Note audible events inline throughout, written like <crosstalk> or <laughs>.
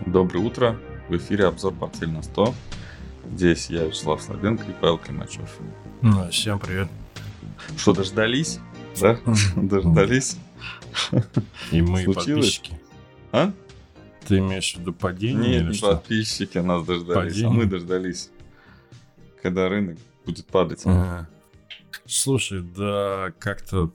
Доброе утро. В эфире обзор портфель на 100. Здесь я, Вячеслав Слабенко и Павел Климачев. Ну, всем привет. Что, дождались? Да? Дождались? И мы Случилось? подписчики. А? Ты имеешь в виду падение Нет, или что? подписчики нас дождались, а мы дождались. Когда рынок будет падать. Ага. Слушай, да как-то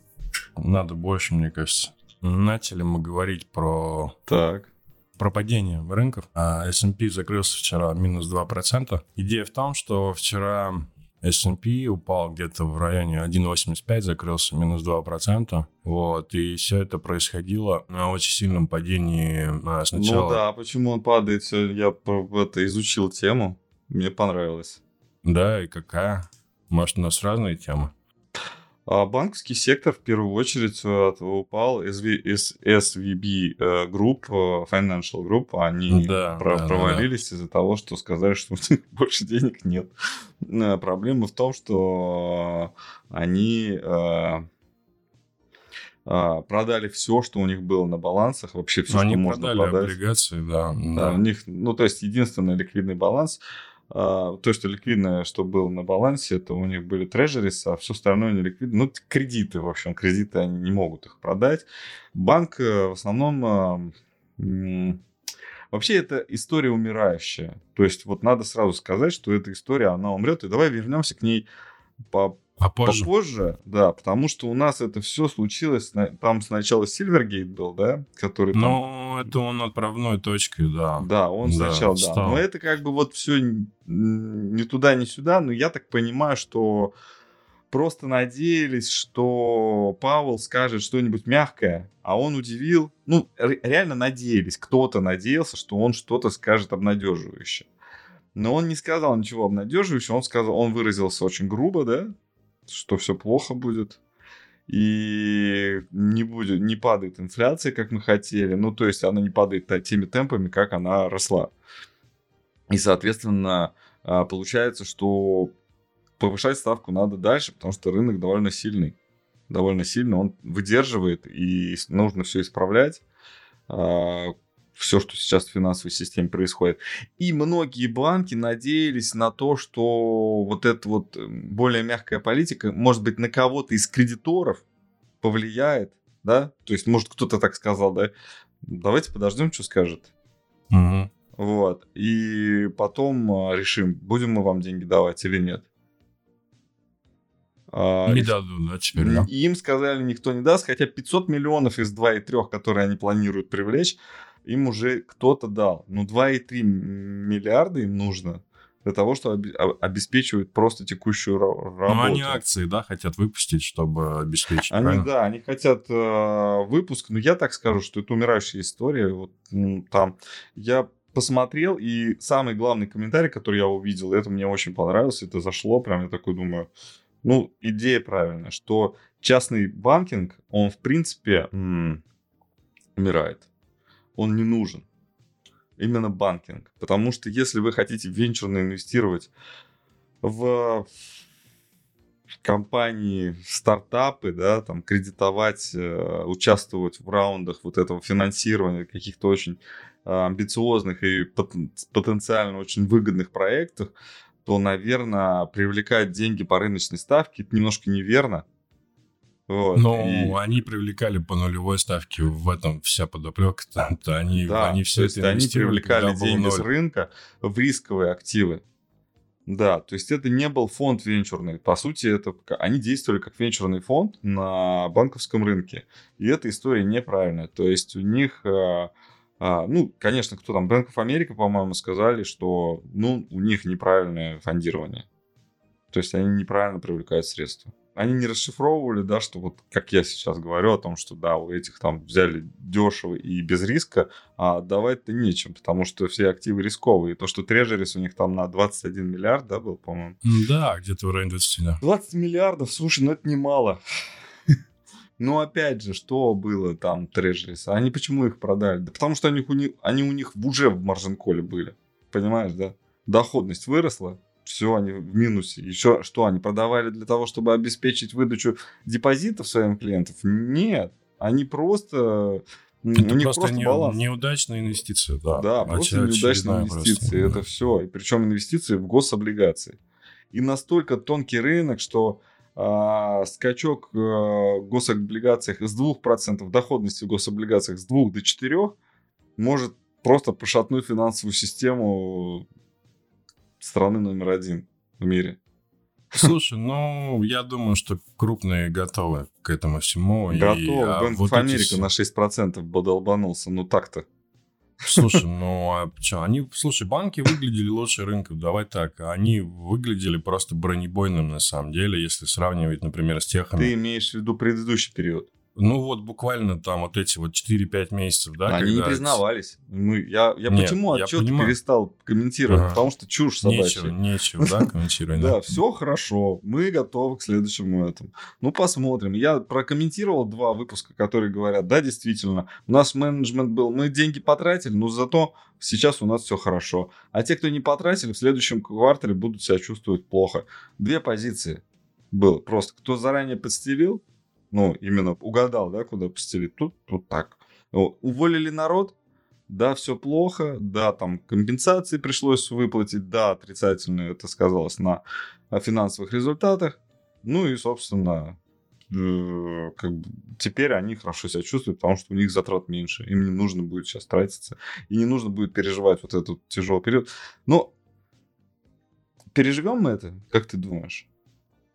надо больше, мне кажется. Начали мы говорить про, Так. Про падение рынков. А S&P закрылся вчера минус 2%. Идея в том, что вчера S&P упал где-то в районе 1,85, закрылся минус 2%. Вот, и все это происходило на очень сильном падении а, сначала. Ну да, почему он падает? Я это изучил тему. Мне понравилось. Да, и какая? Может, у нас разные темы? А банковский сектор в первую очередь э, упал. SV, SVB э, Group, э, Financial Group, они Да, про- да, да, провалились из-за того, что сказали, что у них <laughs> больше денег нет. Проблема в том, что они продали все, что у них было на балансах, вообще все, Ну, что они можно продали продать. облигации, да. Да, у них, ну, то есть, единственный ликвидный баланс, то, что ликвидное, что было на балансе, это у них были трежерис, а все остальное не ликвидно. Ну, кредиты, в общем, кредиты, они не могут их продать. Банк э, в основном... а, Вообще, это история умирающая. То есть, вот надо сразу сказать, что эта история, она умрет. И давай вернемся к ней по А позже? попозже, да, потому что у нас это все случилось, там сначала Сильвергейт был, да, который там Ну, это он отправной точкой, да. да, он Да, сначала, да. Но это как бы вот все ни туда, ни сюда. Но я так понимаю, что просто надеялись, что Павел скажет что-нибудь мягкое, а он удивил. Ну, ре- реально надеялись. Кто-то надеялся, что он что-то скажет обнадеживающее. Но он не сказал ничего обнадеживающего. Он сказал, он выразился очень грубо, да, что все плохо будет. И не будет, не падает инфляция, как мы хотели. Ну, то есть она не падает теми темпами, как она росла. И, соответственно, а, получается, что повышать ставку надо дальше, потому что рынок довольно сильный. Довольно сильно он выдерживает, и нужно все исправлять. Все, что сейчас в финансовой системе происходит. И многие банки надеялись на то, что вот эта вот э, более мягкая политика, может быть, на кого-то из кредиторов повлияет, да? То есть, может, кто-то так сказал, да? Давайте подождем, что скажет. Мгм. Вот. И потом а, решим, будем мы вам деньги давать или нет. А, Не и- дадут, да, теперь, да? им сказали, никто не даст, хотя 500 миллионов из 2,3, которые они планируют привлечь, им уже кто-то дал. Ну, 2,3 миллиарда им нужно для того, чтобы обе- обеспечивать просто текущую ра- работу. Ну, они акции, да, хотят выпустить, чтобы обеспечить, Они, правильно? да, они хотят э, выпуск, но я так скажу, что это умирающая история. Вот м, там я посмотрел, и самый главный комментарий, который я увидел, это мне очень понравилось, это зашло, прям я такой думаю, ну, идея правильная, что частный банкинг, он, в принципе, м, умирает. Он не нужен. Именно банкинг. Потому что если вы хотите венчурно инвестировать в компании, стартапы, да, там, кредитовать, э, участвовать в раундах вот этого финансирования каких-то очень э, амбициозных и потен- потенциально очень выгодных проектах, то, наверное, привлекать деньги по рыночной ставке это немножко неверно. Вот. Ну, И- они привлекали по нулевой ставке, в этом вся подоплека. То они, Да, они то все есть это они привлекали деньги с рынка в рисковые активы. Да, то есть это не был фонд венчурный. По сути, это они действовали как венчурный фонд на банковском рынке. И эта история неправильная. То есть у них, а, а, ну, конечно, кто там, Bank of America, по-моему, сказали, что, ну, у них неправильное фондирование. То есть они неправильно привлекают средства. Они не расшифровывали, да, что вот, как я сейчас говорю о том, что, да, у этих там взяли дешево и без риска, а отдавать-то нечем, потому что все активы рисковые. И то, что трежерис у них там на 21 миллиард, да, был, по-моему. Да, где-то в районе 20, да. 20 миллиардов, слушай, ну это немало. <laughs> Но опять же, что было там трежерис? Они почему их продали? Да потому что они у них, они у них уже в маржин-коле были. Понимаешь, да? Доходность выросла, все, они в минусе. Еще что, они продавали для того, чтобы обеспечить выдачу депозитов своим клиентам? Нет. Они просто Это у них просто, просто не, баланс. неудачная инвестиция, да. Да, просто неудачные инвестиции. Просто... Это все. И причем инвестиции в гособлигации. И настолько тонкий рынок, что а, скачок а, в гособлигациях из 2% доходности в гособлигациях с 2 до 4 может просто пошатнуть финансовую систему страны номер один в мире. Слушай, ну, я думаю, что крупные готовы к этому всему. Готовы. А Банк вот Америка эти... на 6% бодолбанулся. Ну, так-то. Слушай, <laughs> ну а что, они, слушай, банки выглядели лучше рынков, давай так, они выглядели просто бронебойным на самом деле, если сравнивать, например, с техами. Ты имеешь в виду предыдущий период? Ну вот буквально там вот эти вот 4-5 месяцев, да? Они не признавались. Мы, я я Нет, почему отчет перестал комментировать? Ага. Потому что чушь собачья. Нечего, нечего, да, комментировать. Да, <laughs> все хорошо. Мы готовы к следующему этому. Ну, посмотрим. Я прокомментировал два выпуска, которые говорят, да, действительно, у нас менеджмент был, мы деньги потратили, но зато сейчас у нас все хорошо. А те, кто не потратили, в следующем квартале будут себя чувствовать плохо. Две позиции было. Просто кто заранее подстелил, ну, именно угадал, да, куда постелить. Тут, тут так. Уволили народ, да, все плохо, да, там компенсации пришлось выплатить, да, отрицательно это сказалось на финансовых результатах. Ну и, собственно, э, как бы теперь они хорошо себя чувствуют, потому что у них затрат меньше. Им не нужно будет сейчас тратиться. И не нужно будет переживать вот этот тяжелый период. Но переживем мы это, как ты думаешь?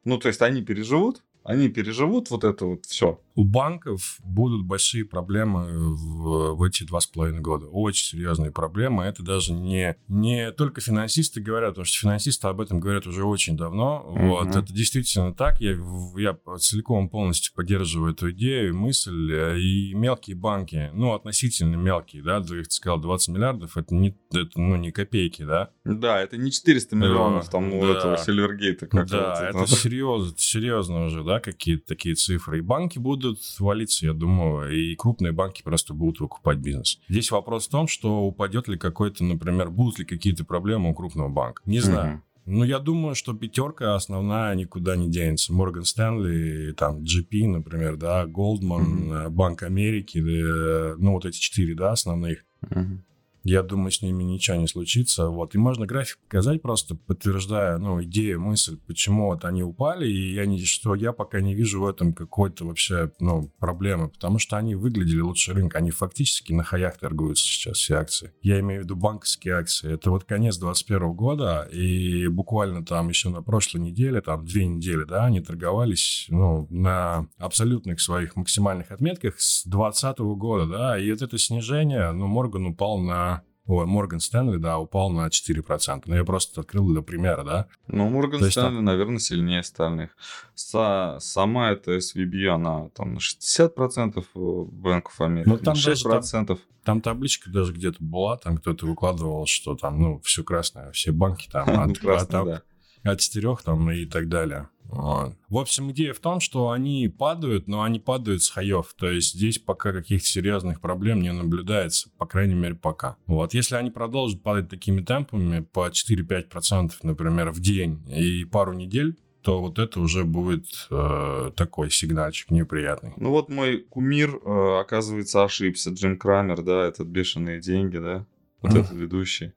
Ну, то есть они переживут, они переживут вот это вот все. У банков будут большие проблемы в, в эти два с половиной года. Очень серьезные проблемы. Это даже не, не только финансисты говорят, потому что финансисты об этом говорят уже очень давно. Mm-hmm. Вот. Это действительно так. Я, я целиком полностью поддерживаю эту идею, мысль. И мелкие банки, ну, относительно мелкие, да, ты сказал, 20 миллиардов, это не, это, ну, не копейки, да? Да, это не 400 миллионов там у да. этого Сильвергейта. Да, это серьезно, серьезно уже, да, какие-то такие цифры. И банки будут валиться, я думаю, и крупные банки просто будут выкупать бизнес. Здесь вопрос в том, что упадет ли какой-то, например, будут ли какие-то проблемы у крупного банка. Не знаю. Mm-hmm. Ну, я думаю, что пятерка основная никуда не денется. Морган Стэнли, там, GP, например, да, Goldman, mm-hmm. Банк Америки, да, ну, вот эти четыре, да, основных. Mm-hmm. Я думаю, с ними ничего не случится. Вот. И можно график показать просто, подтверждая ну, идею, мысль, почему вот они упали. И я не, что я пока не вижу в этом какой-то вообще ну, проблемы, потому что они выглядели лучше рынка. Они фактически на хаях торгуются сейчас все акции. Я имею в виду банковские акции. Это вот конец 2021 года, и буквально там еще на прошлой неделе, там две недели, да, они торговались ну, на абсолютных своих максимальных отметках с 2020 года, да, и вот это снижение, ну, Морган упал на Ой, Морган Стэнли, да, упал на 4%. Но я просто открыл для примера, да. Ну, Морган Стэнли, там... наверное, сильнее остальных. Са- сама эта SVB, она там на 60% Банков Америки, ну, там 6%. Там, там табличка даже где-то была, там кто-то выкладывал, что там, ну, все красное, все банки там <laughs> от, от, от 4 там и так далее. В общем, идея в том, что они падают, но они падают с хаев. То есть здесь пока каких-то серьезных проблем не наблюдается, по крайней мере, пока. Вот, если они продолжат падать такими темпами по 4-5%, например, в день и пару недель, то вот это уже будет э, такой сигнальчик неприятный. Ну вот мой кумир, э, оказывается, ошибся. Джим Крамер, да, этот бешеные деньги, да, вот этот ведущий.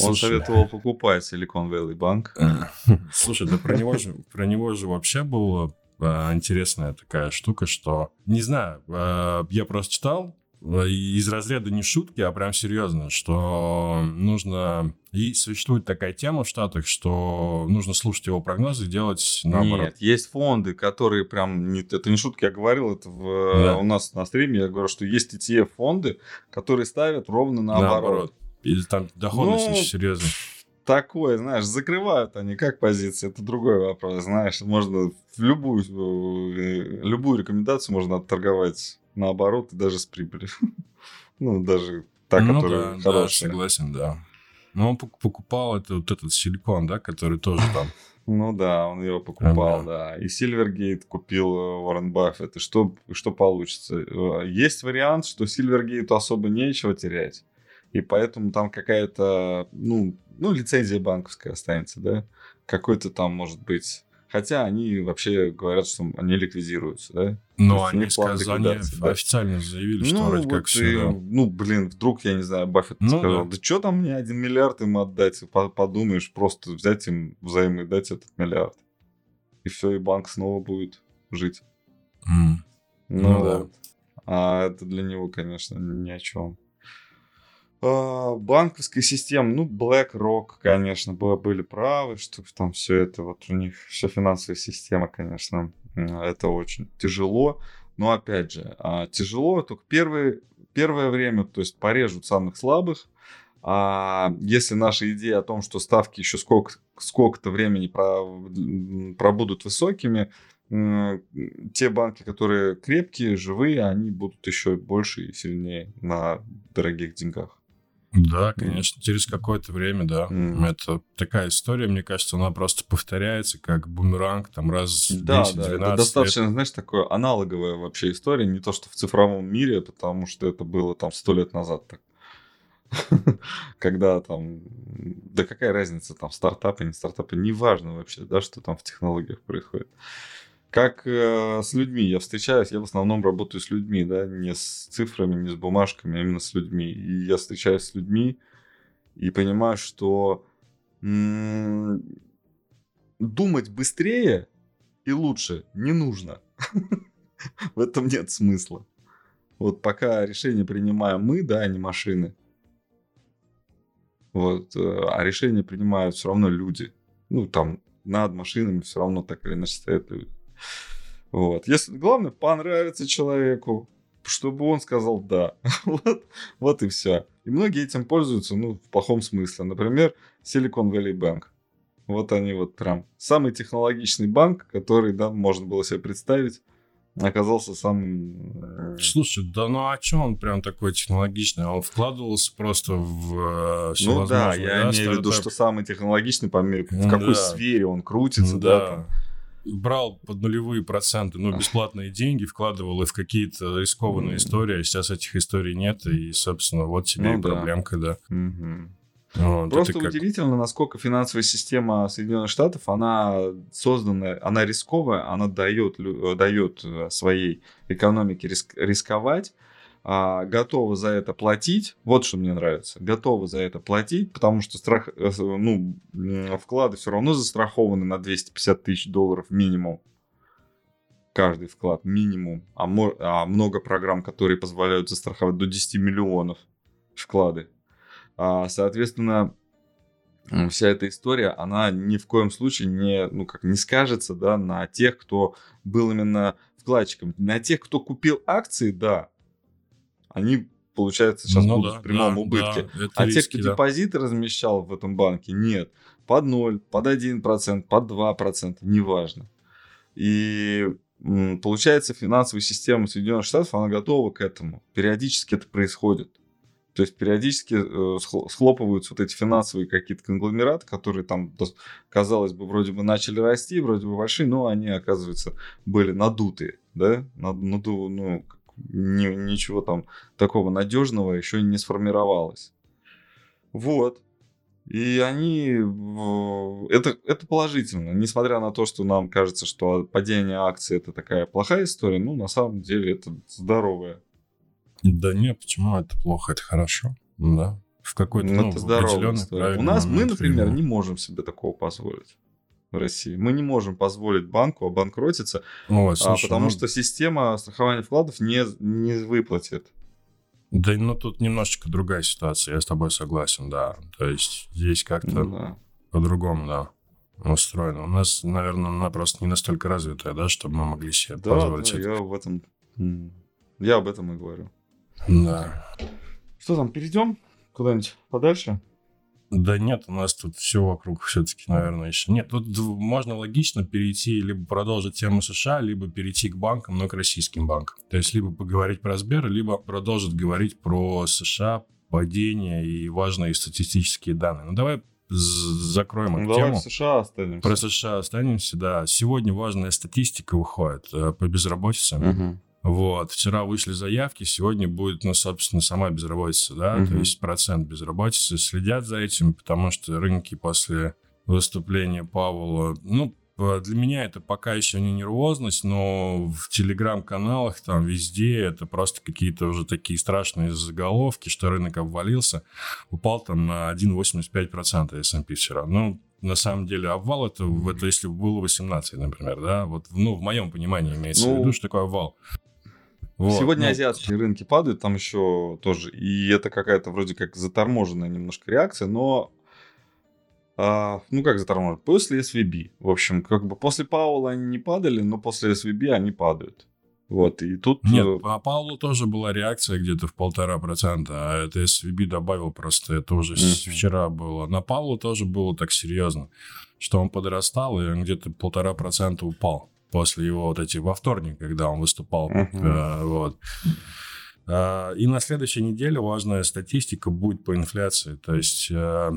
Он Слушай, советовал покупать Silicon Valley Bank. <laughs> Слушай, да про него же, про него же вообще была а, интересная такая штука, что, не знаю, а, я просто читал, из разряда не шутки, а прям серьезно, что нужно... И существует такая тема в Штатах, что нужно слушать его прогнозы и делать наоборот. Нет, есть фонды, которые прям... Не, это не шутки, я говорил это в, да. у нас на стриме, я говорю, что есть ETF-фонды, которые ставят ровно наоборот. наоборот. Или там доходность ну, очень серьезная? Такое, знаешь, закрывают они как позиции, это другой вопрос, знаешь, можно любую, э, любую рекомендацию можно отторговать наоборот и даже с прибылью. <laughs> ну, даже та, ну, которая да, хорошая. Да, согласен, да. Но он покупал это, вот этот силикон, да, который тоже там... <laughs> Ну да, он его покупал, да. И Сильвергейт купил э, Уоррен Баффет. И что, что получится? Э, есть вариант, что Сильвергейту особо нечего терять и поэтому там какая-то, ну, ну, лицензия банковская останется, да, какой-то там, может быть, Хотя они вообще говорят, что они ликвидируются, да? Ну, они сказали, да? официально заявили, что ну, вроде вот как все. Да. Ну, блин, вдруг, я не знаю, Баффет ну, сказал, да, да что там мне один миллиард им отдать? Подумаешь, просто взять им взаймы дать этот миллиард. И все, и банк снова будет жить. Mm. Ну, ну да. А это для него, конечно, ни о чем. А, банковская система, ну, BlackRock, конечно, были правы, что там все это, вот у них вся финансовая система, конечно, это очень тяжело. Но опять же, а, тяжело только первое, первое время, то есть порежут самых слабых. А если наша идея о том, что ставки еще сколько, сколько-то времени про, пробудут высокими, те банки, которые крепкие, живые, они будут еще больше и сильнее на дорогих деньгах. Да, конечно, через какое-то время, да. Mm. Это такая история, мне кажется, она просто повторяется, как бумеранг, там раз да, 10 да, это достаточно, лет. знаешь, такое аналоговая вообще история, не то, что в цифровом мире, потому что это было там сто лет назад так. <laughs> Когда там, да какая разница, там стартапы, не стартапы, неважно вообще, да, что там в технологиях происходит как э, с людьми я встречаюсь, я в основном работаю с людьми, да, не с цифрами, не с бумажками, а именно с людьми. И я встречаюсь с людьми и понимаю, что м- думать быстрее и лучше не нужно. <laughs> В этом нет смысла. Вот пока решение принимаем мы, да, а не машины. Вот, э, а решения принимают все равно люди. Ну, там, над машинами все равно так или иначе стоят люди. Вот. Если, главное, понравится человеку, чтобы он сказал «да». <laughs> вот, вот и все. И многие этим пользуются, ну, в плохом смысле. Например, Silicon Valley Bank. Вот они вот прям самый технологичный банк, который, да, можно было себе представить, оказался самым... Э, Слушай, да ну а что он прям такой технологичный? Он вкладывался просто в э, все Ну да, я да, имею в виду, что самый технологичный по мере, в какой да. сфере он крутится, да, да там брал под нулевые проценты, ну, бесплатные деньги, вкладывал и в какие-то рискованные истории, а сейчас этих историй нет, и, собственно, вот тебе ну, и да. проблемка, да. Угу. Вот, Просто как... удивительно, насколько финансовая система Соединенных Штатов, она созданная, она рисковая, она дает, дает э, своей экономике риск, рисковать, а, готовы за это платить. Вот что мне нравится. Готовы за это платить, потому что страх, э, ну, вклады все равно застрахованы на 250 тысяч долларов минимум. Каждый вклад минимум. А, а много программ, которые позволяют застраховать до 10 миллионов вклады. А, соответственно, вся эта история, она ни в коем случае не, ну, как, не скажется да, на тех, кто был именно вкладчиком. На тех, кто купил акции, да, они, получается, сейчас ну, будут да, в прямом да, убытке. Да, а риски, те, кто да. депозиты размещал в этом банке, нет. Под 0, под 1%, под 2%, неважно. И получается, финансовая система Соединенных Штатов, она готова к этому. Периодически это происходит. То есть периодически э, схлопываются вот эти финансовые какие-то конгломераты, которые там, казалось бы, вроде бы начали расти, вроде бы большие, но они, оказывается, были надутые, да, наду, ну, ни, ничего там такого надежного еще не сформировалось. Вот. И они... Это, это положительно. Несмотря на то, что нам кажется, что падение акций это такая плохая история, ну, на самом деле это здоровая. Да нет, почему это плохо? Это хорошо. Да. В какой-то ну, ну, это здоровая история. У нас мы, например, не можем себе такого позволить в России. Мы не можем позволить банку обанкротиться, Ой, а, слушай, а, потому ну... что система страхования вкладов не, не выплатит. Да, ну тут немножечко другая ситуация, я с тобой согласен, да. То есть здесь как-то да. по-другому, да, устроено. У нас, наверное, она просто не настолько развитая, да, чтобы мы могли себе да, позволить да, это. я в этом... Я об этом и говорю. Да. Что там, перейдем куда-нибудь подальше? Да нет, у нас тут все вокруг все-таки, наверное, еще. Нет, тут можно логично перейти, либо продолжить тему США, либо перейти к банкам, но к российским банкам. То есть либо поговорить про Сбер, либо продолжить говорить про США, падение и важные статистические данные. Ну давай закроем ну, эту Давай тему. в США останемся. Про США останемся, да. Сегодня важная статистика выходит э, по безработице. Угу. Вот. Вчера вышли заявки, сегодня будет, ну, собственно, сама безработица, да, угу. то есть процент безработицы. Следят за этим, потому что рынки после выступления Павла, ну, для меня это пока еще не нервозность, но в телеграм-каналах там везде это просто какие-то уже такие страшные заголовки, что рынок обвалился. Упал там на 1,85% S&P вчера. Ну, на самом деле обвал это, это если бы было 18, например, да, вот, ну, в моем понимании имеется ну, в виду, что такое обвал. Вот, Сегодня ну... азиатские рынки падают, там еще тоже, и это какая-то вроде как заторможенная немножко реакция, но а, ну как заторможенная, после SVB. В общем, как бы после Паула они не падали, но после SVB они падают. Вот, и тут... Нет, э, по Паулу тоже была реакция где-то в полтора процента, а это SVB добавил просто, это уже mm-hmm. вчера было. На Паулу тоже было так серьезно, что он подрастал, и он где-то полтора процента упал после его вот эти во вторник, когда он выступал. Uh-huh. вот. А, и на следующей неделе важная статистика будет по инфляции. То есть э,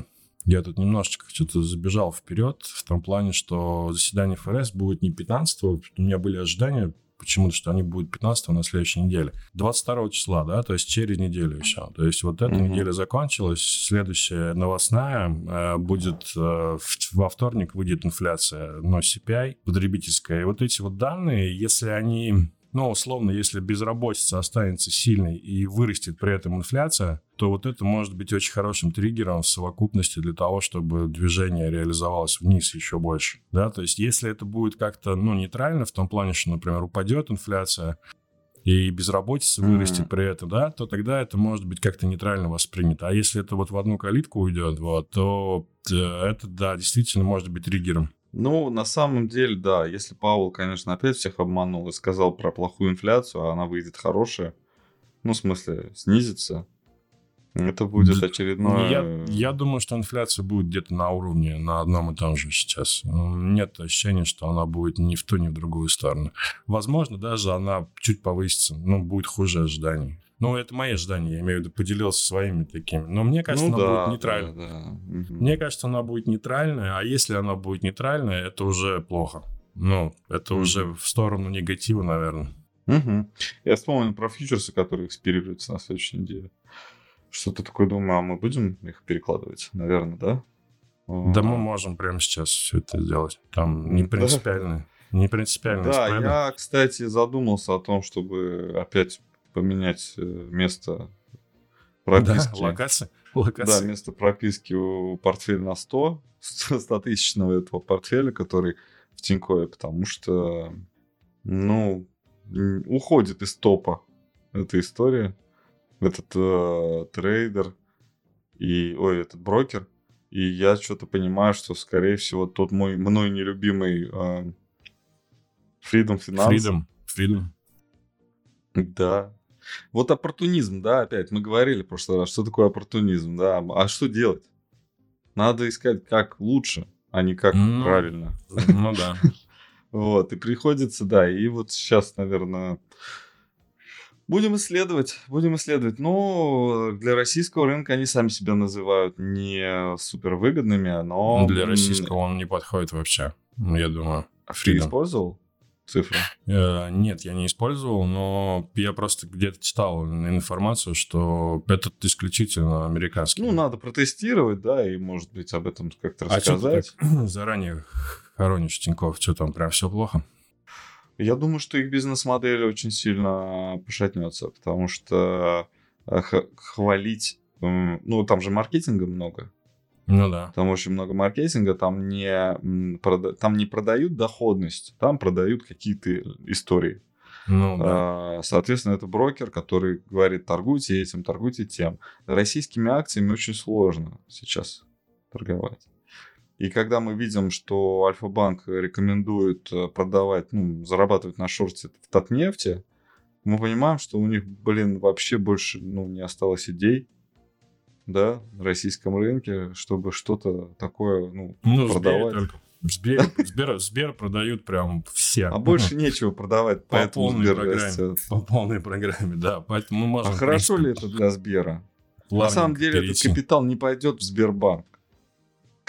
я тут немножечко что-то забежал вперед в том плане, что заседание ФРС будет не 15 у меня были ожидания почему-то, что они будут 15 на следующей неделе. 22 числа, да, то есть через неделю еще. То есть вот эта mm-hmm. неделя закончилась, следующая новостная э, будет э, во вторник выйдет инфляция, но CPI потребительская. И вот эти вот данные, если они но, условно, если безработица останется сильной и вырастет при этом инфляция, то вот это может быть очень хорошим триггером в совокупности для того, чтобы движение реализовалось вниз еще больше. Да, то есть если это будет как-то, ну, нейтрально в том плане, что, например, упадет инфляция, и безработица вырастет mm-hmm. при этом, да, то тогда это может быть как-то нейтрально воспринято. А если это вот в одну калитку уйдет, вот, то э, это, да, действительно может быть триггером. Ну, на самом деле, да. Если Павел, конечно, опять всех обманул и сказал про плохую инфляцию, а она выйдет хорошая, ну, в смысле, снизится, это будет очередное... Я, я думаю, что инфляция будет где-то на уровне, на одном и том же сейчас. Нет ощущения, что она будет ни в ту, ни в другую сторону. Возможно, даже она чуть повысится, но будет хуже ожиданий. Ну, это мои ожидания, я имею в виду, поделился своими такими. Но мне кажется, ну, она да, будет нейтральной. Да, да. Мне кажется, она будет нейтральная, а если она будет нейтральная, это уже плохо. Ну, это угу. уже в сторону негатива, наверное. Угу. Я вспомнил про фьючерсы, которые экспирируются на следующей неделе. Что-то такое думаю, а мы будем их перекладывать? Наверное, да? Да, мы можем прямо сейчас все это сделать. Там не принципиально. Не принципиально. Да, я, кстати, задумался о том, чтобы опять поменять э, место прописки. Да, локация. локация. Да, место прописки у портфеля на 100, 100-тысячного этого портфеля, который в Тинькове, потому что, ну, уходит из топа эта история. Этот э, трейдер и, ой, этот брокер. И я что-то понимаю, что, скорее всего, тот мой мной нелюбимый э, Freedom Finance. Freedom, Freedom. Да, вот оппортунизм, да, опять мы говорили в прошлый раз, что такое оппортунизм, да, а что делать? Надо искать, как лучше, а не как ну, правильно. Ну да. <laughs> Вот, и приходится, да, и вот сейчас, наверное, будем исследовать, будем исследовать. Но для российского рынка они сами себя называют не супер выгодными, но... Для российского он не подходит вообще, я думаю. А ты использовал? цифры? Э, нет, я не использовал, но я просто где-то читал информацию, что этот исключительно американский. Ну, надо протестировать, да, и, может быть, об этом как-то а рассказать. А <clears throat> заранее хоронишь Тинькофф, что там, прям все плохо? Я думаю, что их бизнес-модель очень сильно пошатнется, потому что э, хвалить... Ну, там же маркетинга много. Ну да. Там очень много маркетинга, там не, там не продают доходность, там продают какие-то истории. Ну, да. А, соответственно, это брокер, который говорит, торгуйте этим, торгуйте тем. Российскими акциями очень сложно сейчас торговать. И когда мы видим, что Альфа-банк рекомендует э, продавать, ну, зарабатывать на шорте в Татнефти, мы понимаем, что у них, блин, вообще больше ну, не осталось идей да, на российском рынке, чтобы что-то такое ну, ну продавать. В Сбер, Сбер, Сбер продают прям все. А больше нечего продавать, по поэтому полной Сбер программе, растет. По полной программе, да. Поэтому мы можем, а хорошо ли это для Сбера? На самом деле перейти. этот капитал не пойдет в Сбербанк.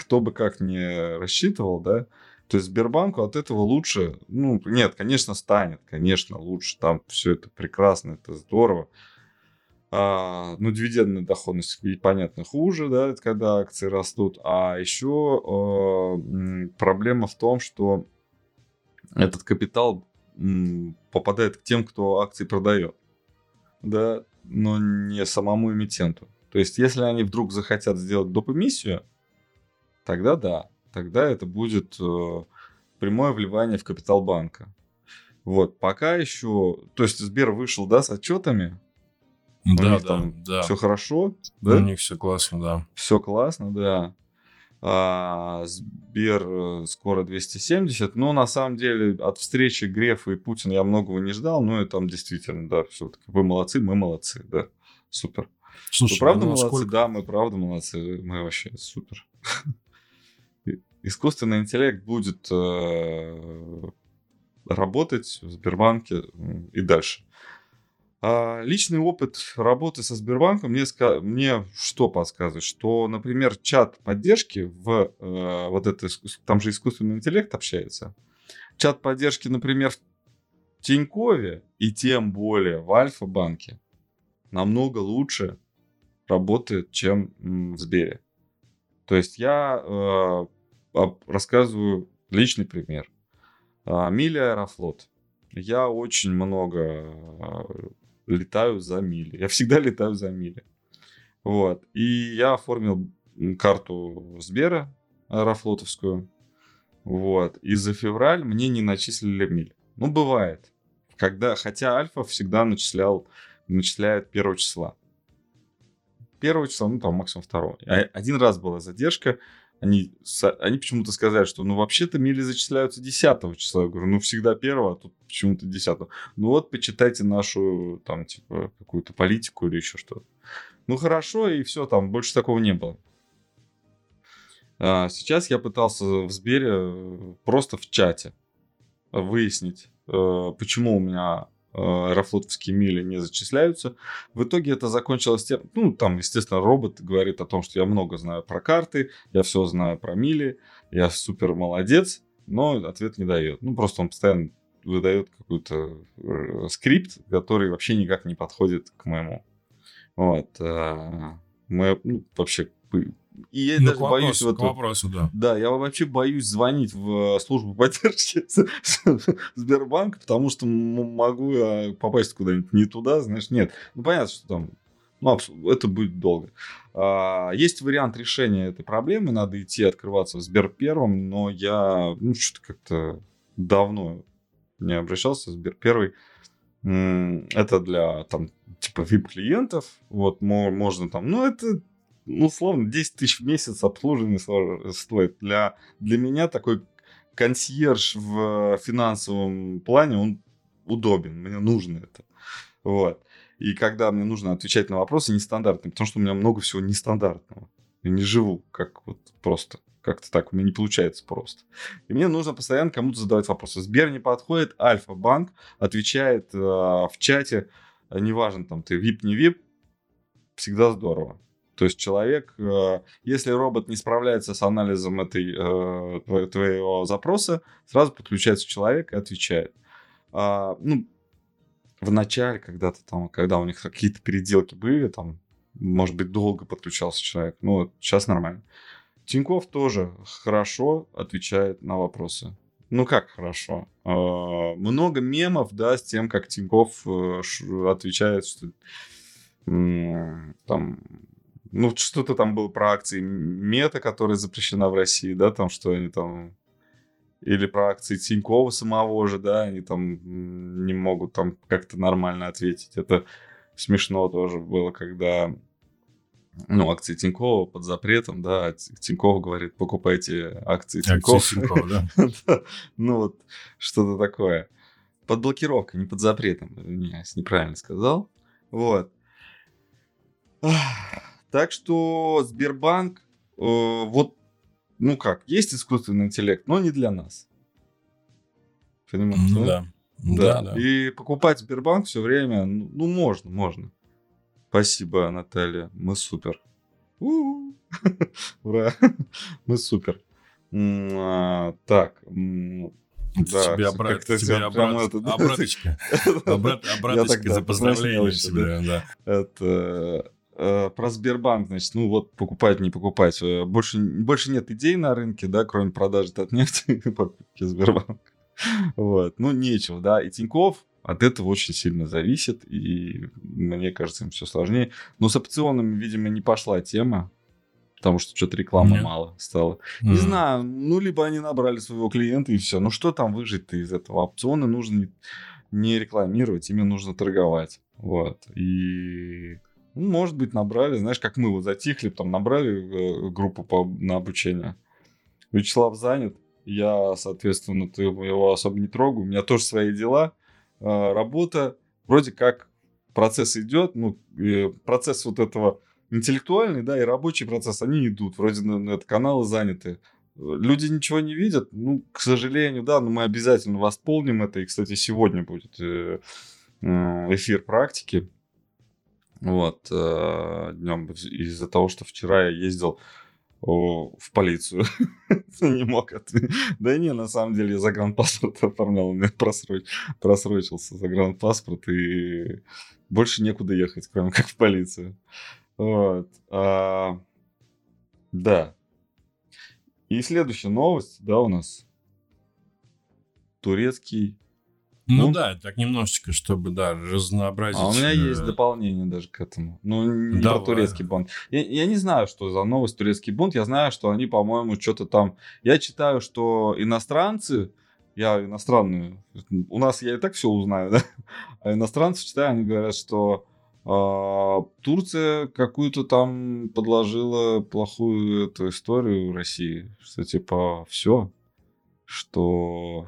Кто бы как не рассчитывал, да? То есть Сбербанку от этого лучше, ну, нет, конечно, станет, конечно, лучше. Там все это прекрасно, это здорово. А, ну, дивидендная доходность, понятно, хуже, да, это когда акции растут. А еще э, проблема в том, что этот капитал попадает к тем, кто акции продает. Да, но не самому эмитенту. То есть, если они вдруг захотят сделать доп. эмиссию, тогда да, тогда это будет э, прямое вливание в капитал банка. Вот, пока еще, то есть Сбер вышел, да, с отчетами, да, у них да, там да. все хорошо, да? У них все классно, да. Все классно, да. А, Сбер э, скоро 270. Но на самом деле от встречи Грефа и Путина я многого не ждал. Но это там действительно, да, все-таки вы молодцы, мы молодцы, да. Супер. Слушай, вы правда ну, молодцы? Сколько... Да, мы правда молодцы. Мы вообще супер. <laughs> Искусственный интеллект будет э, работать в Сбербанке и дальше. А личный опыт работы со Сбербанком мне, мне что подсказывает? Что, например, чат поддержки в э, вот это, там же искусственный интеллект общается. Чат поддержки, например, в Тинькове и тем более в Альфа-банке намного лучше работает, чем в Сбере. То есть я э, рассказываю личный пример. А, Мили Аэрофлот. Я очень много летаю за мили. Я всегда летаю за мили. Вот. И я оформил карту Сбера аэрофлотовскую. Вот. И за февраль мне не начислили миль. Ну, бывает. Когда, хотя Альфа всегда начислял, начисляет первого числа. Первого числа, ну, там максимум второго. А, один раз была задержка, они, они почему-то сказали, что ну вообще-то мили зачисляются 10 числа. Я говорю, ну всегда первого, а тут почему-то 10. Ну вот, почитайте нашу там типа какую-то политику или еще что-то. Ну хорошо, и все, там больше такого не было. А сейчас я пытался в Сбере просто в чате выяснить, э, почему у меня аэрофлотовские мили не зачисляются. В итоге это закончилось тем, ну, там, естественно, робот говорит о том, что я много знаю про карты, я все знаю про мили, я супер молодец, но ответ не дает. Ну, просто он постоянно выдает какой-то э, скрипт, который вообще никак не подходит к моему. Вот. Э, мы, ну, вообще и я ну, даже вопросу, боюсь... Вот, вопросу, да. Да, я вообще боюсь звонить в службу поддержки <laughs> Сбербанка, потому что могу попасть куда-нибудь не туда, знаешь, нет. Ну, понятно, что там ну, это будет долго. А, есть вариант решения этой проблемы, надо идти открываться в Сбер первым, но я ну, что-то как-то давно не обращался в Сбер первый. Это для там типа VIP клиентов, вот можно там, ну это ну, условно, 10 тысяч в месяц обслуживание стоит. Для, для меня такой консьерж в финансовом плане, он удобен, мне нужно это. Вот. И когда мне нужно отвечать на вопросы нестандартные, потому что у меня много всего нестандартного. Я не живу как вот просто. Как-то так, у меня не получается просто. И мне нужно постоянно кому-то задавать вопросы. Сбер не подходит, Альфа-банк отвечает э, в чате, неважно, там ты VIP, не VIP, всегда здорово. То есть человек, э, если робот не справляется с анализом этой, э, твоего запроса, сразу подключается человек и отвечает. А, ну, в начале, когда-то там, когда у них какие-то переделки были, там, может быть, долго подключался человек. Ну, сейчас нормально. Тиньков тоже хорошо отвечает на вопросы. Ну как хорошо? Э, много мемов, да, с тем, как Тиньков отвечает, что там ну, что-то там было про акции Мета, которая запрещена в России, да, там, что они там... Или про акции Тинькова самого же, да, они там не могут там как-то нормально ответить. Это смешно тоже было, когда ну, акции Тинькова под запретом, да, а Тиньков говорит, покупайте акции Тинькова. Акции Тинькова, <laughs> да. Ну, вот что-то такое. Под блокировкой, не под запретом. Я неправильно сказал. Вот. Так что Сбербанк, э, вот, ну как, есть искусственный интеллект, но не для нас. Понимаешь? Ну, да? Да. да. И покупать Сбербанк все время, ну, ну, можно, можно. Спасибо, Наталья, мы супер. <laughs> Ура, <laughs> мы супер. <laughs> Так, да, тебе, обрат, тебе обрат, это, обраточка. обраточка за поздравление тебе. Да. Это Э, про Сбербанк, значит, ну вот покупать, не покупать. Э, больше, больше нет идей на рынке, да, кроме продажи от нефти и покупки Сбербанка. Вот, ну, нечего, да. И Тиньков от этого очень сильно зависит, и мне кажется, им все сложнее. Но с опционами, видимо, не пошла тема, потому что что-то рекламы Нет. мало стало. Не знаю, ну, либо они набрали своего клиента, и все. Ну, что там выжить-то из этого? Опционы нужно не, рекламировать, ими нужно торговать. Вот. И, может быть, набрали, знаешь, как мы вот затихли, там набрали э, группу по, на обучение. Вячеслав занят, я, соответственно, ты его особо не трогаю, у меня тоже свои дела, э, работа, вроде как процесс идет, ну, процесс вот этого интеллектуальный, да, и рабочий процесс, они идут, вроде на, на это каналы заняты. Люди ничего не видят, ну, к сожалению, да, но мы обязательно восполним это, и, кстати, сегодня будет э, эфир практики, вот, э, днем, из-за того, что вчера я ездил в полицию. <laughs> не мог ответить. <laughs> Да не, на самом деле я загранпаспорт <laughs> оформлял, у меня просроч... просрочился загранпаспорт, и больше некуда ехать, кроме как в полицию. Вот. А, да. И следующая новость, да, у нас. Турецкий. Ну, Ну. да, так немножечко, чтобы, да, разнообразить. А у меня э, есть дополнение даже к этому. Ну, не Давай. про турецкий бунт. Я, я не знаю, что за новость турецкий бунт. Я знаю, что они, по-моему, что-то там... Я читаю, что иностранцы... Я иностранную... У нас я и так все узнаю, да? А иностранцы читаю, они говорят, что а, Турция какую-то там подложила плохую эту историю России. Что типа все, что...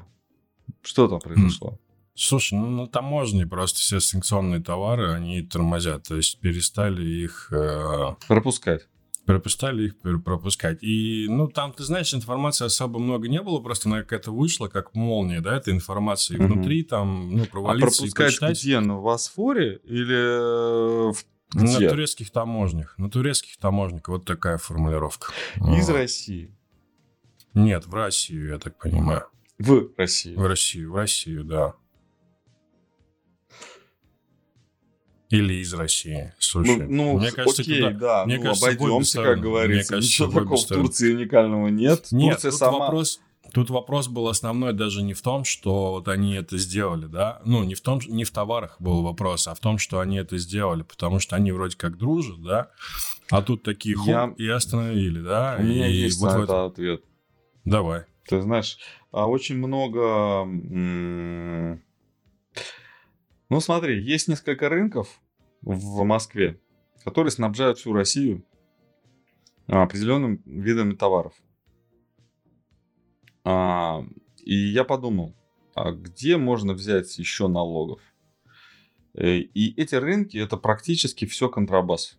Что там произошло? Слушай, ну на таможне просто все санкционные товары, они тормозят. То есть перестали их... э, Пропускать. пропускали их пропускать. И, ну, там, ты знаешь, информации особо много не было, просто она какая-то вышла, как молния, да, эта информация. И Мгм. внутри там, ну, А провалиться и пропускать почитать. где? На Босфоре или в- На где? турецких таможнях. На турецких таможнях. Вот такая формулировка. Из Вот. России. Нет, в Россию, я так понимаю. В России. В Россию, в Россию, да. Или из России. Слушай, ну, ну, мне кажется, окей, туда- да, мне ну, кажется, обойдемся, как говорится. Мне кажется, Ничего такого в. Турции уникального нет. Нет, Турция тут сама... вопрос, тут вопрос был основной даже не в том, что вот они это сделали, да, ну не в том, не в товарах был вопрос, а в том, что они это сделали, потому что они вроде как дружат, да, а тут такие хуп Я- и остановили, да. У меня и есть вот на это этом- ответ. Давай. Ты знаешь, а очень много... Ну, смотри, есть несколько рынков в Москве, которые снабжают всю Россию а, определенными видами товаров. А, И я подумал, а где можно взять еще налогов? Э, И эти рынки это практически все контрабас.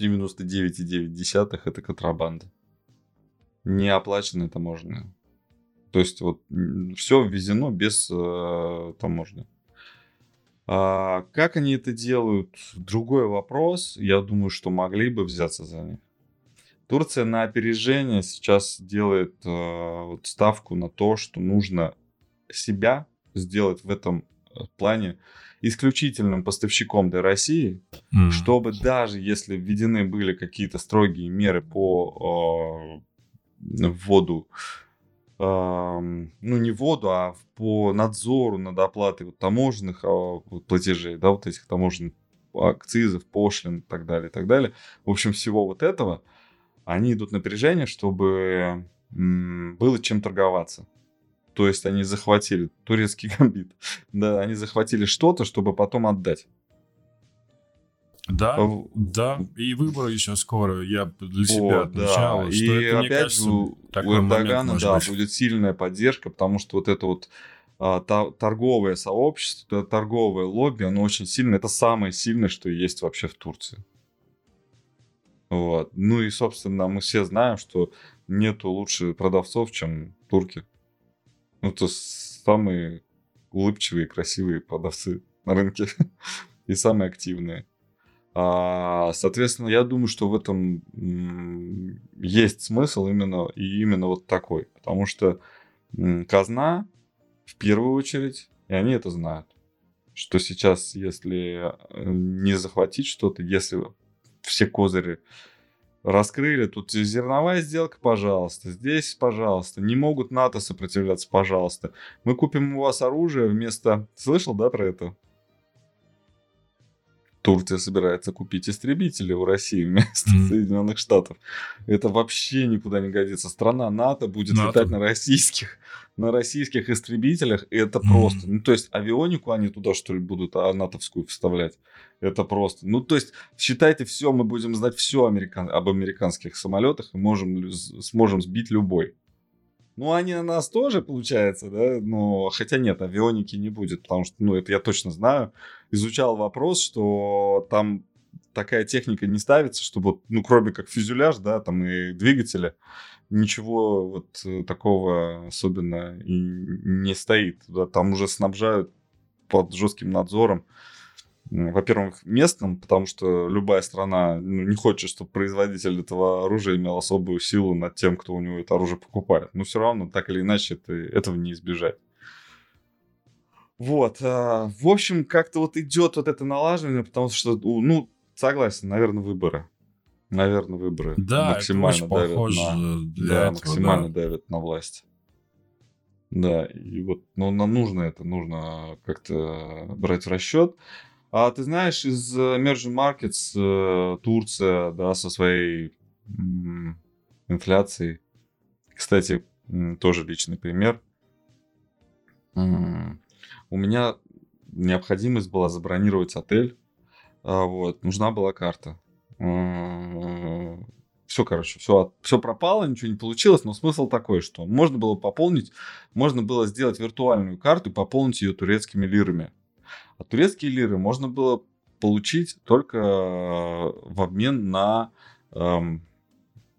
99,9 это контрабанда. Не оплаченная таможня. То есть вот все ввезено без э, таможни. А, как они это делают? Другой вопрос. Я думаю, что могли бы взяться за них. Турция на опережение сейчас делает э, вот ставку на то, что нужно себя сделать в этом э, плане исключительным поставщиком для России, М. чтобы даже если введены были какие-то строгие меры по э, вводу, эм, ну не вводу, а по надзору над оплатой вот таможенных а, вот платежей, да, вот этих таможенных акцизов, пошлин и так далее, и так далее. В общем, всего вот этого, они идут на напряжение, чтобы было чем торговаться. То есть они захватили турецкий <laughs> гамбит. Да, они захватили что-то, чтобы потом отдать. Да, В- да, и выборы еще скоро. Я для себя Вот, да. отмечал, И что это, мне опять кажется, же, у момент Эрдогана, да, быть. будет сильная поддержка, потому что вот это вот а, та- торговое сообщество, торговое лобби, оно очень сильное. Это самое сильное, что есть вообще в Турции. Вот. Ну и, собственно, мы все знаем, что нету лучше продавцов, чем турки. Ну, то самые улыбчивые, красивые продавцы на рынке. <laughs> И самые активные. А, соответственно, я думаю, что в этом есть смысл именно и именно вот такой, потому что казна в первую очередь, и они это знают, что сейчас, если э, не захватить что-то, если все козыри Раскрыли, тут зерновая сделка, пожалуйста, здесь, пожалуйста. Не могут НАТО сопротивляться, пожалуйста. Мы купим у вас оружие вместо... Слышал, да, про это? Турция собирается купить истребители у России вместо mm. Соединенных Штатов. Это вообще никуда не годится. Страна НАТО будет НАТО. летать на российских, на российских истребителях. И это mm. просто. Ну, то есть авионику они туда, что ли, будут, а натовскую вставлять. Это просто. Ну, то есть, считайте, все, мы будем знать все американ... об американских самолетах и можем, сможем сбить любой. Ну, они на нас тоже, получается, да, но хотя нет, авионики не будет, потому что, ну, это я точно знаю. Изучал вопрос, что там такая техника не ставится, чтобы, ну, кроме как фюзеляж, да, там и двигатели, ничего вот э, такого особенно и не стоит. Да, там уже снабжают под жестким надзором во-первых, местным, потому что любая страна ну, не хочет, чтобы производитель этого оружия имел особую силу над тем, кто у него это оружие покупает. Но все равно, так или иначе, это, этого не избежать. Вот. А, в общем, как-то вот идет вот это налаживание, потому что, ну, согласен, наверное, выборы. Наверное, выборы да, максимально это давят похоже на, для да, этого, максимально да. давят на власть. Да, и вот, ну, нам нужно это, нужно как-то брать в расчет. А ты знаешь, из Emerging Markets э, Турция, да, со своей инфляцией, кстати, тоже личный пример. У меня необходимость была забронировать отель, а, вот, нужна была карта. Все, короче, все, все пропало, ничего не получилось, но смысл такой, что можно было пополнить, можно было сделать виртуальную карту и пополнить ее турецкими лирами. А турецкие лиры можно было получить только э, в обмен на, эм,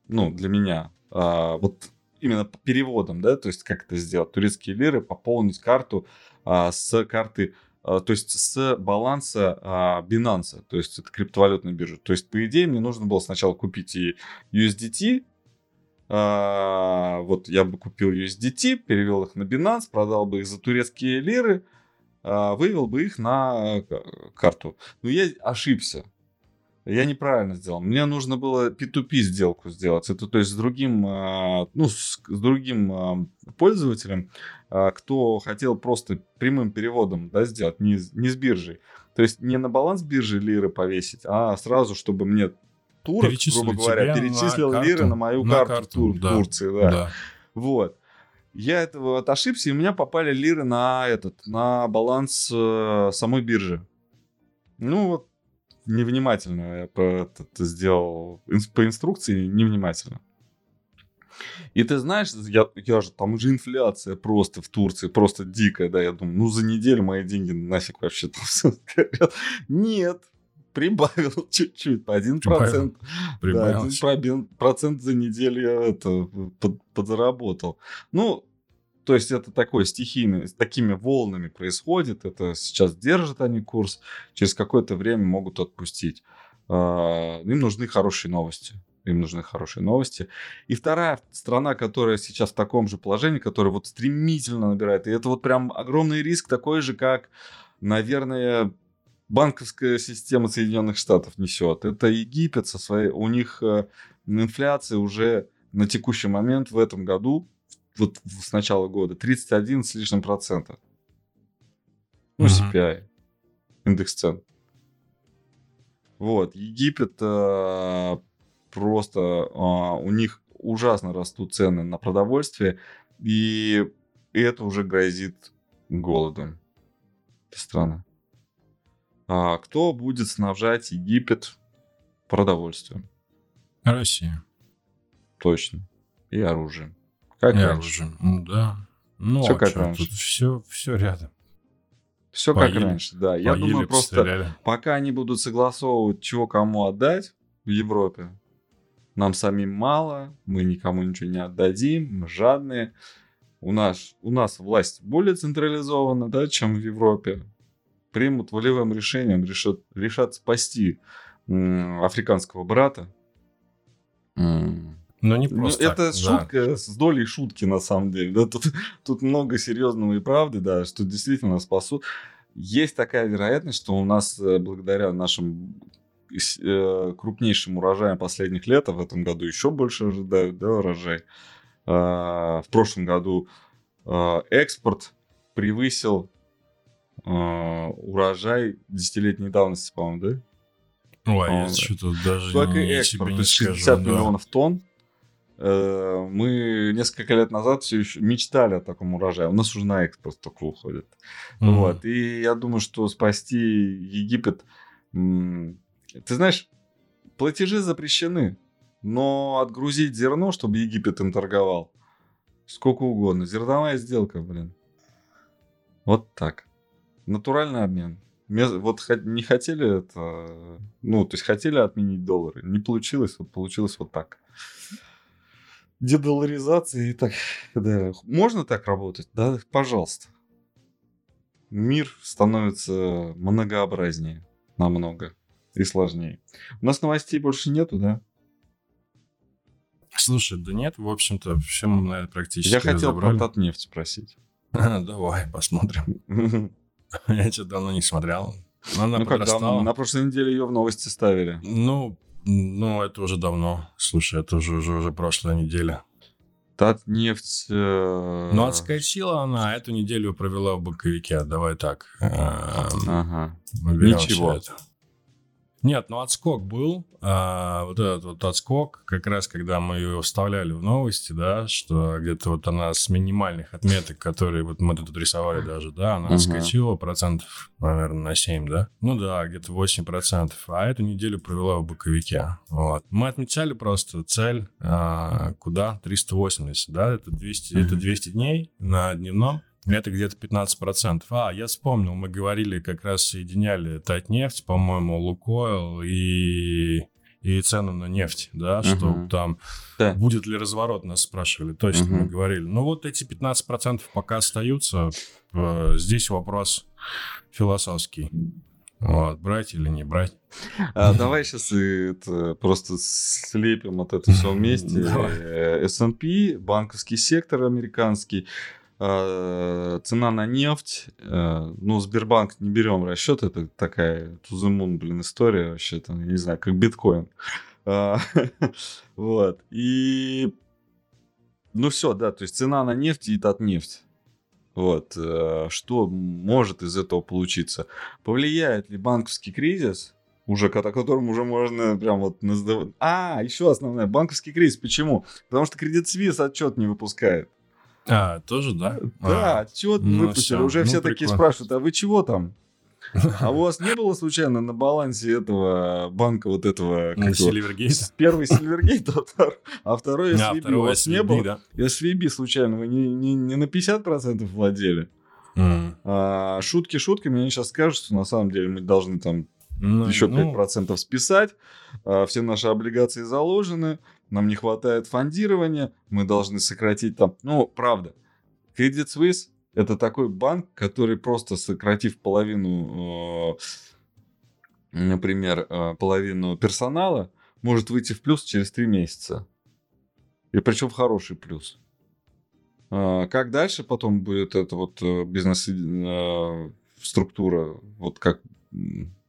ну, для меня, э, вот именно по переводам, да, то есть как это сделать, турецкие лиры, пополнить карту э, с карты, э, то есть с баланса э, Binance, то есть это криптовалютная биржа. То есть, по идее, мне нужно было сначала купить и USDT, Uh, вот я бы купил USDT, перевел их на Binance, продал бы их за турецкие лиры, а, вывел бы их на э, карту. Но я ошибся. Я неправильно сделал. Мне нужно было P2P сделку сделать. Это то есть с другим, а, ну, с, с другим а, пользователем, кто хотел просто прямым переводом да, сделать, не, не с биржей. То есть не на баланс биржи лиры повесить, а сразу, чтобы мне турок, грубо говоря, перечислил на лиры на мою на карту, карту Тур, да, Турции. Да. да. Вот я этого вот ошибся, и у меня попали лиры на этот, на баланс э, самой биржи. Ну вот, невнимательно я по, это, это сделал по инструкции, невнимательно. И ты знаешь, я, я же, там же инфляция просто в Турции, просто дикая, да, я думаю, ну за неделю мои деньги нафиг вообще там все. Нет, прибавил <laughs> чуть-чуть, по 1%. Прибавил. Да, 1 процент за неделю я это под, подзаработал. Ну, то есть это такой стихийный, с такими волнами происходит. Это сейчас держат они курс, через какое-то время могут отпустить. А, им нужны хорошие новости. Им нужны хорошие новости. И вторая страна, которая сейчас в таком же положении, которая вот стремительно набирает. И это вот прям огромный риск, такой же, как, наверное, банковская система Соединенных Штатов несет. Это Египет со своей... У них э, инфляция уже на текущий момент в этом году, вот с начала года, 31 с лишним процента. Ну, uh-huh. CPI. Индекс цен. Вот. Египет э, просто... Э, у них ужасно растут цены на продовольствие. И это уже грозит голодом. Страна. А кто будет снабжать Египет продовольствием? Россия. Точно. И оружием. Как и раньше. оружием. Ну да. Ну, все а как что, раньше. Тут все, все рядом. Все Поели, как раньше, да. Я думаю, просто постреляли. пока они будут согласовывать, чего кому отдать в Европе, нам самим мало, мы никому ничего не отдадим, мы жадные. У нас, у нас власть более централизована, да, чем в Европе примут волевым решением, решат, решат спасти м, африканского брата. Но не ну, просто. Ну, это так, шутка да. с долей шутки, на самом деле. Да, тут, тут много серьезного и правды, да, что действительно спасут. Есть такая вероятность, что у нас, э, благодаря нашим э, крупнейшим урожаем последних лет, а в этом году еще больше ожидают, да, урожай. А, в прошлом году а, экспорт превысил урожай десятилетней давности, по-моему, да? Ой, я что-то даже Только не, экспорт, не скажу. 60 да. миллионов тонн. Э, Мы несколько лет назад все еще мечтали о таком урожае. У нас уже на экспорт только уходит. Мгм. Вот. И я думаю, что спасти Египет... Ты знаешь, платежи запрещены, но отгрузить зерно, чтобы Египет им торговал, сколько угодно. Зерновая сделка, блин. Вот так. Натуральный обмен. Ме- Вот не хотели это... Ну, то есть хотели отменить доллары. Не получилось, вот получилось вот так. Дедоларизация и так далее. Можно так работать? Да, пожалуйста. Мир становится многообразнее намного и сложнее. У нас новостей больше нету, да? Слушай, да нет, в общем-то, все мы, наверное, практически Я хотел разобрали. про Татнефть спросить. <laughs> Давай, посмотрим. <laughs> <laughs> Я что давно не смотрел. Но она Ну как, подрастала. давно? на прошлой неделе ее в новости ставили. Ну, ну, это уже давно. Слушай, это уже, уже, уже прошлая неделя. Татнефть... э, Но отскочила она, а эту неделю провела в боковике. Давай так. эм, Ага. Ничего. это. Нет, ну отскок был. а, вот этот вот отскок, как раз когда мы ее вставляли в новости, да, что где-то вот она с минимальных отметок, которые вот мы тут рисовали даже, да, она Мгм. отскочила процентов, наверное, на 7, да? Ну да, где-то 8 процентов. А эту неделю провела в боковике. Вот. Мы отмечали просто цель, а, куда? 380, да? Это 200, это Мгм. 200 дней на дневном. Это где-то 15%. А, я вспомнил, мы говорили, как раз соединяли Татнефть, по-моему, Лукойл и, и цену на нефть, да, что Мгм. там Да. будет ли разворот, нас спрашивали. Точно мы Мгм. говорили. Ну вот эти 15% пока остаются. Э, Здесь вопрос философский. Вот, брать или не брать. А, давай сейчас это, просто слепим от этого всего вместе. <laughs> Давай. Э, S&P, банковский сектор американский, цена на нефть. э, Ну, Сбербанк не берем расчет, это такая тузымун, блин, история вообще, там, я не знаю, как биткоин. А, <laughs> Вот. И... Ну все, да, то есть цена на нефть и Татнефть. Вот. э, Что может из этого получиться? Повлияет ли банковский кризис, уже о котором уже можно прям вот А, еще основное, банковский кризис. Почему? Потому что Credit Suisse отчет не выпускает. А, тоже, да? Да, А, отчет ну выпустили. всё, Уже ну все такие прикольно. спрашивают, а вы чего там? <laughs> А у вас не было случайно на балансе этого банка вот этого... Сильвергейт? Первый Сильвергейт, а а второй SVB. У вас не было? SVB случайно вы не, на 50% владели? А, шутки шутками, они сейчас скажут, что на самом деле мы должны там Ну, еще ну, 5% списать. А, Все наши облигации заложены. Нам не хватает фондирования. Мы должны сократить там. Ну, правда. Credit Suisse это такой банк, который просто сократив половину, э, например, э, половину персонала, может выйти в плюс через 3 месяца. И причем в хороший плюс. А, Как дальше потом будет эта вот э, бизнес-структура, вот как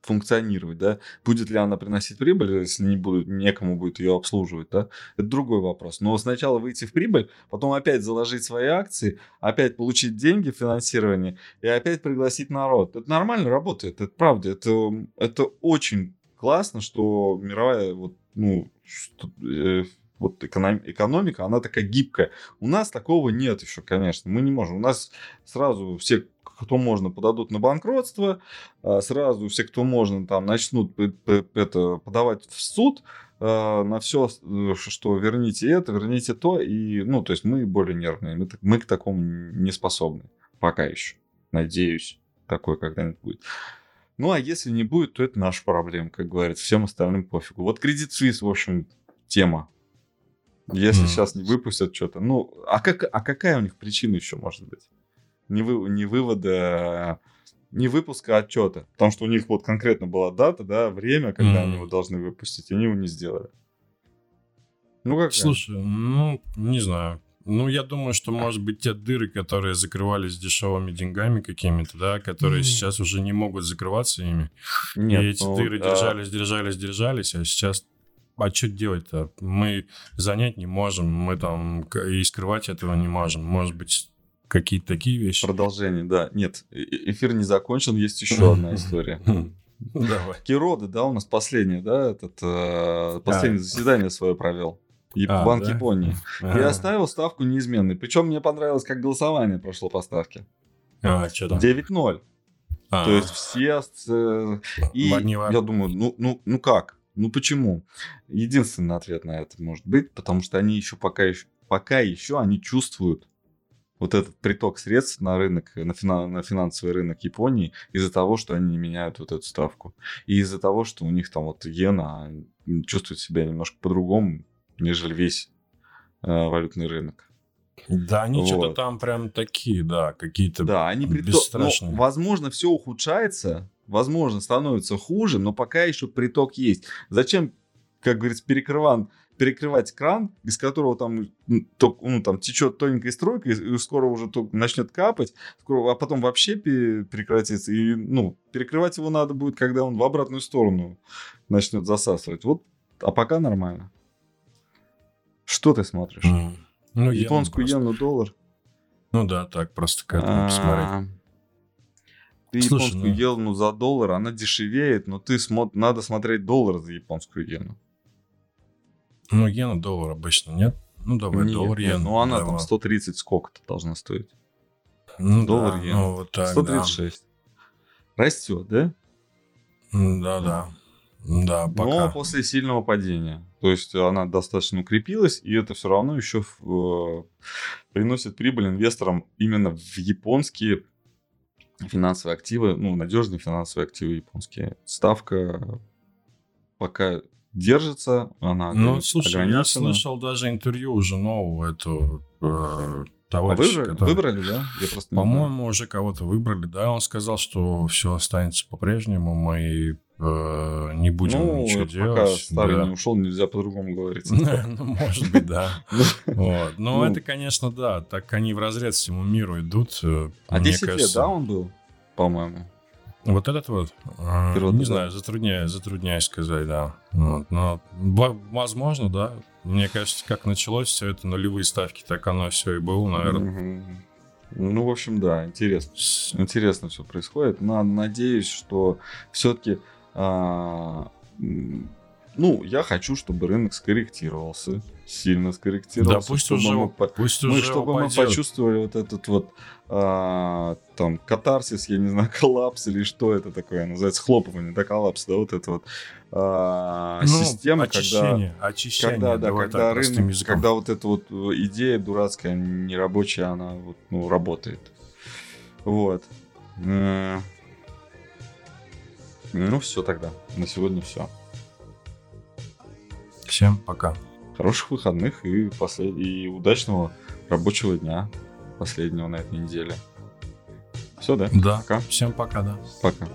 функционировать, да? Будет ли она приносить прибыль, если не будет, некому будет ее обслуживать, да? Это другой вопрос. Но сначала выйти в прибыль, потом опять заложить свои акции, опять получить деньги, финансирование и опять пригласить народ. Это нормально работает, это правда. Это, это очень классно, что мировая вот, ну, что, э, вот эконом- экономика, она такая гибкая. У нас такого нет еще, конечно. Мы не можем. У нас сразу все, кто можно, подадут на банкротство, а, сразу все, кто можно, там начнут это, подавать в суд а, на все, что верните это, верните то. И, ну, то есть мы более нервные. Мы, мы к такому не способны. Пока еще. Надеюсь, такое когда-нибудь будет. Ну, а если не будет, то это наша проблема, как говорится. Всем остальным пофигу. Вот Credit Suisse, в общем, тема. Если Мгм. сейчас не выпустят что-то. Ну, а, как, а какая у них причина еще может быть? Не, вы, не вывода, не выпуска отчета. Потому что у них вот конкретно была дата, да, время, когда Мгм. они его должны выпустить, и они его не сделали. Ну, как Слушай, ну, не знаю. Ну, я думаю, что, может быть, те дыры, которые закрывались дешевыми деньгами какими-то, да, которые mm. сейчас уже не могут закрываться ими. Нет, и эти ну, дыры а... держались, держались, держались, а сейчас а что делать-то? Мы занять не можем, мы там и скрывать этого не можем. Может быть, какие-то такие вещи. Продолжение, да. Нет, эфир не закончен, есть еще одна история. Давай. Кирода, да, у нас последнее, да, этот, э, последнее а. заседание свое провел. А, Банк да? Японии. <laughs> А. И оставил ставку неизменной. Причем мне понравилось, как голосование прошло по ставке. А, что там? 9-0. А. То есть все... Э, и я думаю, ну, ну, ну как? Ну почему? Единственный ответ на это может быть, потому что они еще пока еще, пока еще они чувствуют вот этот приток средств на рынок, на, финан, на финансовый рынок Японии из-за того, что они не меняют вот эту ставку. И из-за того, что у них там вот иена чувствует себя немножко по-другому, нежели весь э, валютный рынок. Да, они вот. что-то там прям такие, да, какие-то Да, они бесстрашные. Ну, возможно, все ухудшается, возможно, становится хуже, но пока еще приток есть. Зачем, как говорится, перекрыван перекрывать кран, из которого там, ну, там течет тоненькая стройка, и скоро уже начнет капать, а потом вообще прекратится. И, ну, перекрывать его надо будет, когда он в обратную сторону начнет засасывать. Вот, а пока нормально. Что ты смотришь? Mm. Ну, Японскую просто... иену, доллар? Ну да, так просто к этому посмотреть. Ты Слушай, японскую ну... иену за доллар, она дешевеет, но ты смо... надо смотреть доллар за японскую иену. Ну, иена доллар обычно нет. Ну, давай, нет, доллар иена. Ну, она давай. там 130 сколько-то должна стоить. Ну, доллар да, иена. Ну, вот так, 136. Да. Растет, да? Да, да. Да, пока. Но после сильного падения. То есть она достаточно укрепилась, и это все равно еще э, приносит прибыль инвесторам именно в японские финансовые активы, ну, надежные финансовые активы японские. Ставка пока держится, она Ну, слушай, я слышал даже интервью уже нового эту э, товарища. А выбрали, который... выбрали, да? Я просто По-моему, уже кого-то выбрали, да. Он сказал, что все останется по-прежнему, мы э, не будем ну, ничего делать. Пока старый да. не ушел, нельзя по-другому говорить. <laughs> Ну, может быть, да. <laughs> Но ну. это, конечно, да, так они в разрез всему миру идут. Э, а 10 лет, да, он был, по-моему? Вот этот вот, э, Первый, не да. знаю, затрудняюсь, затрудняюсь сказать, да. Вот, но возможно, да. Мне кажется, как началось все это нулевые ставки, так оно все и было, наверное. Ну, в общем, да, интересно. Интересно все происходит. Но надеюсь, что все-таки а, ну, я хочу, чтобы рынок скорректировался, сильно скорректировался. Да, пусть чтобы уже, мы, пусть мы, уже чтобы упадет. мы почувствовали вот этот вот а, там катарсис, я не знаю, <laughs> коллапс или что это такое называется, хлопывание, да, коллапс, да, вот это вот а, ну, система, очищение, когда, очищение, когда, да, когда рынок, языком. когда вот эта вот идея дурацкая, нерабочая, она вот, ну, работает. Вот. Э, ну, все тогда. На сегодня все. Всем пока. Хороших выходных и, послед... и удачного рабочего дня последнего на этой неделе. Все, да? Да. Пока. Всем пока, да. Пока.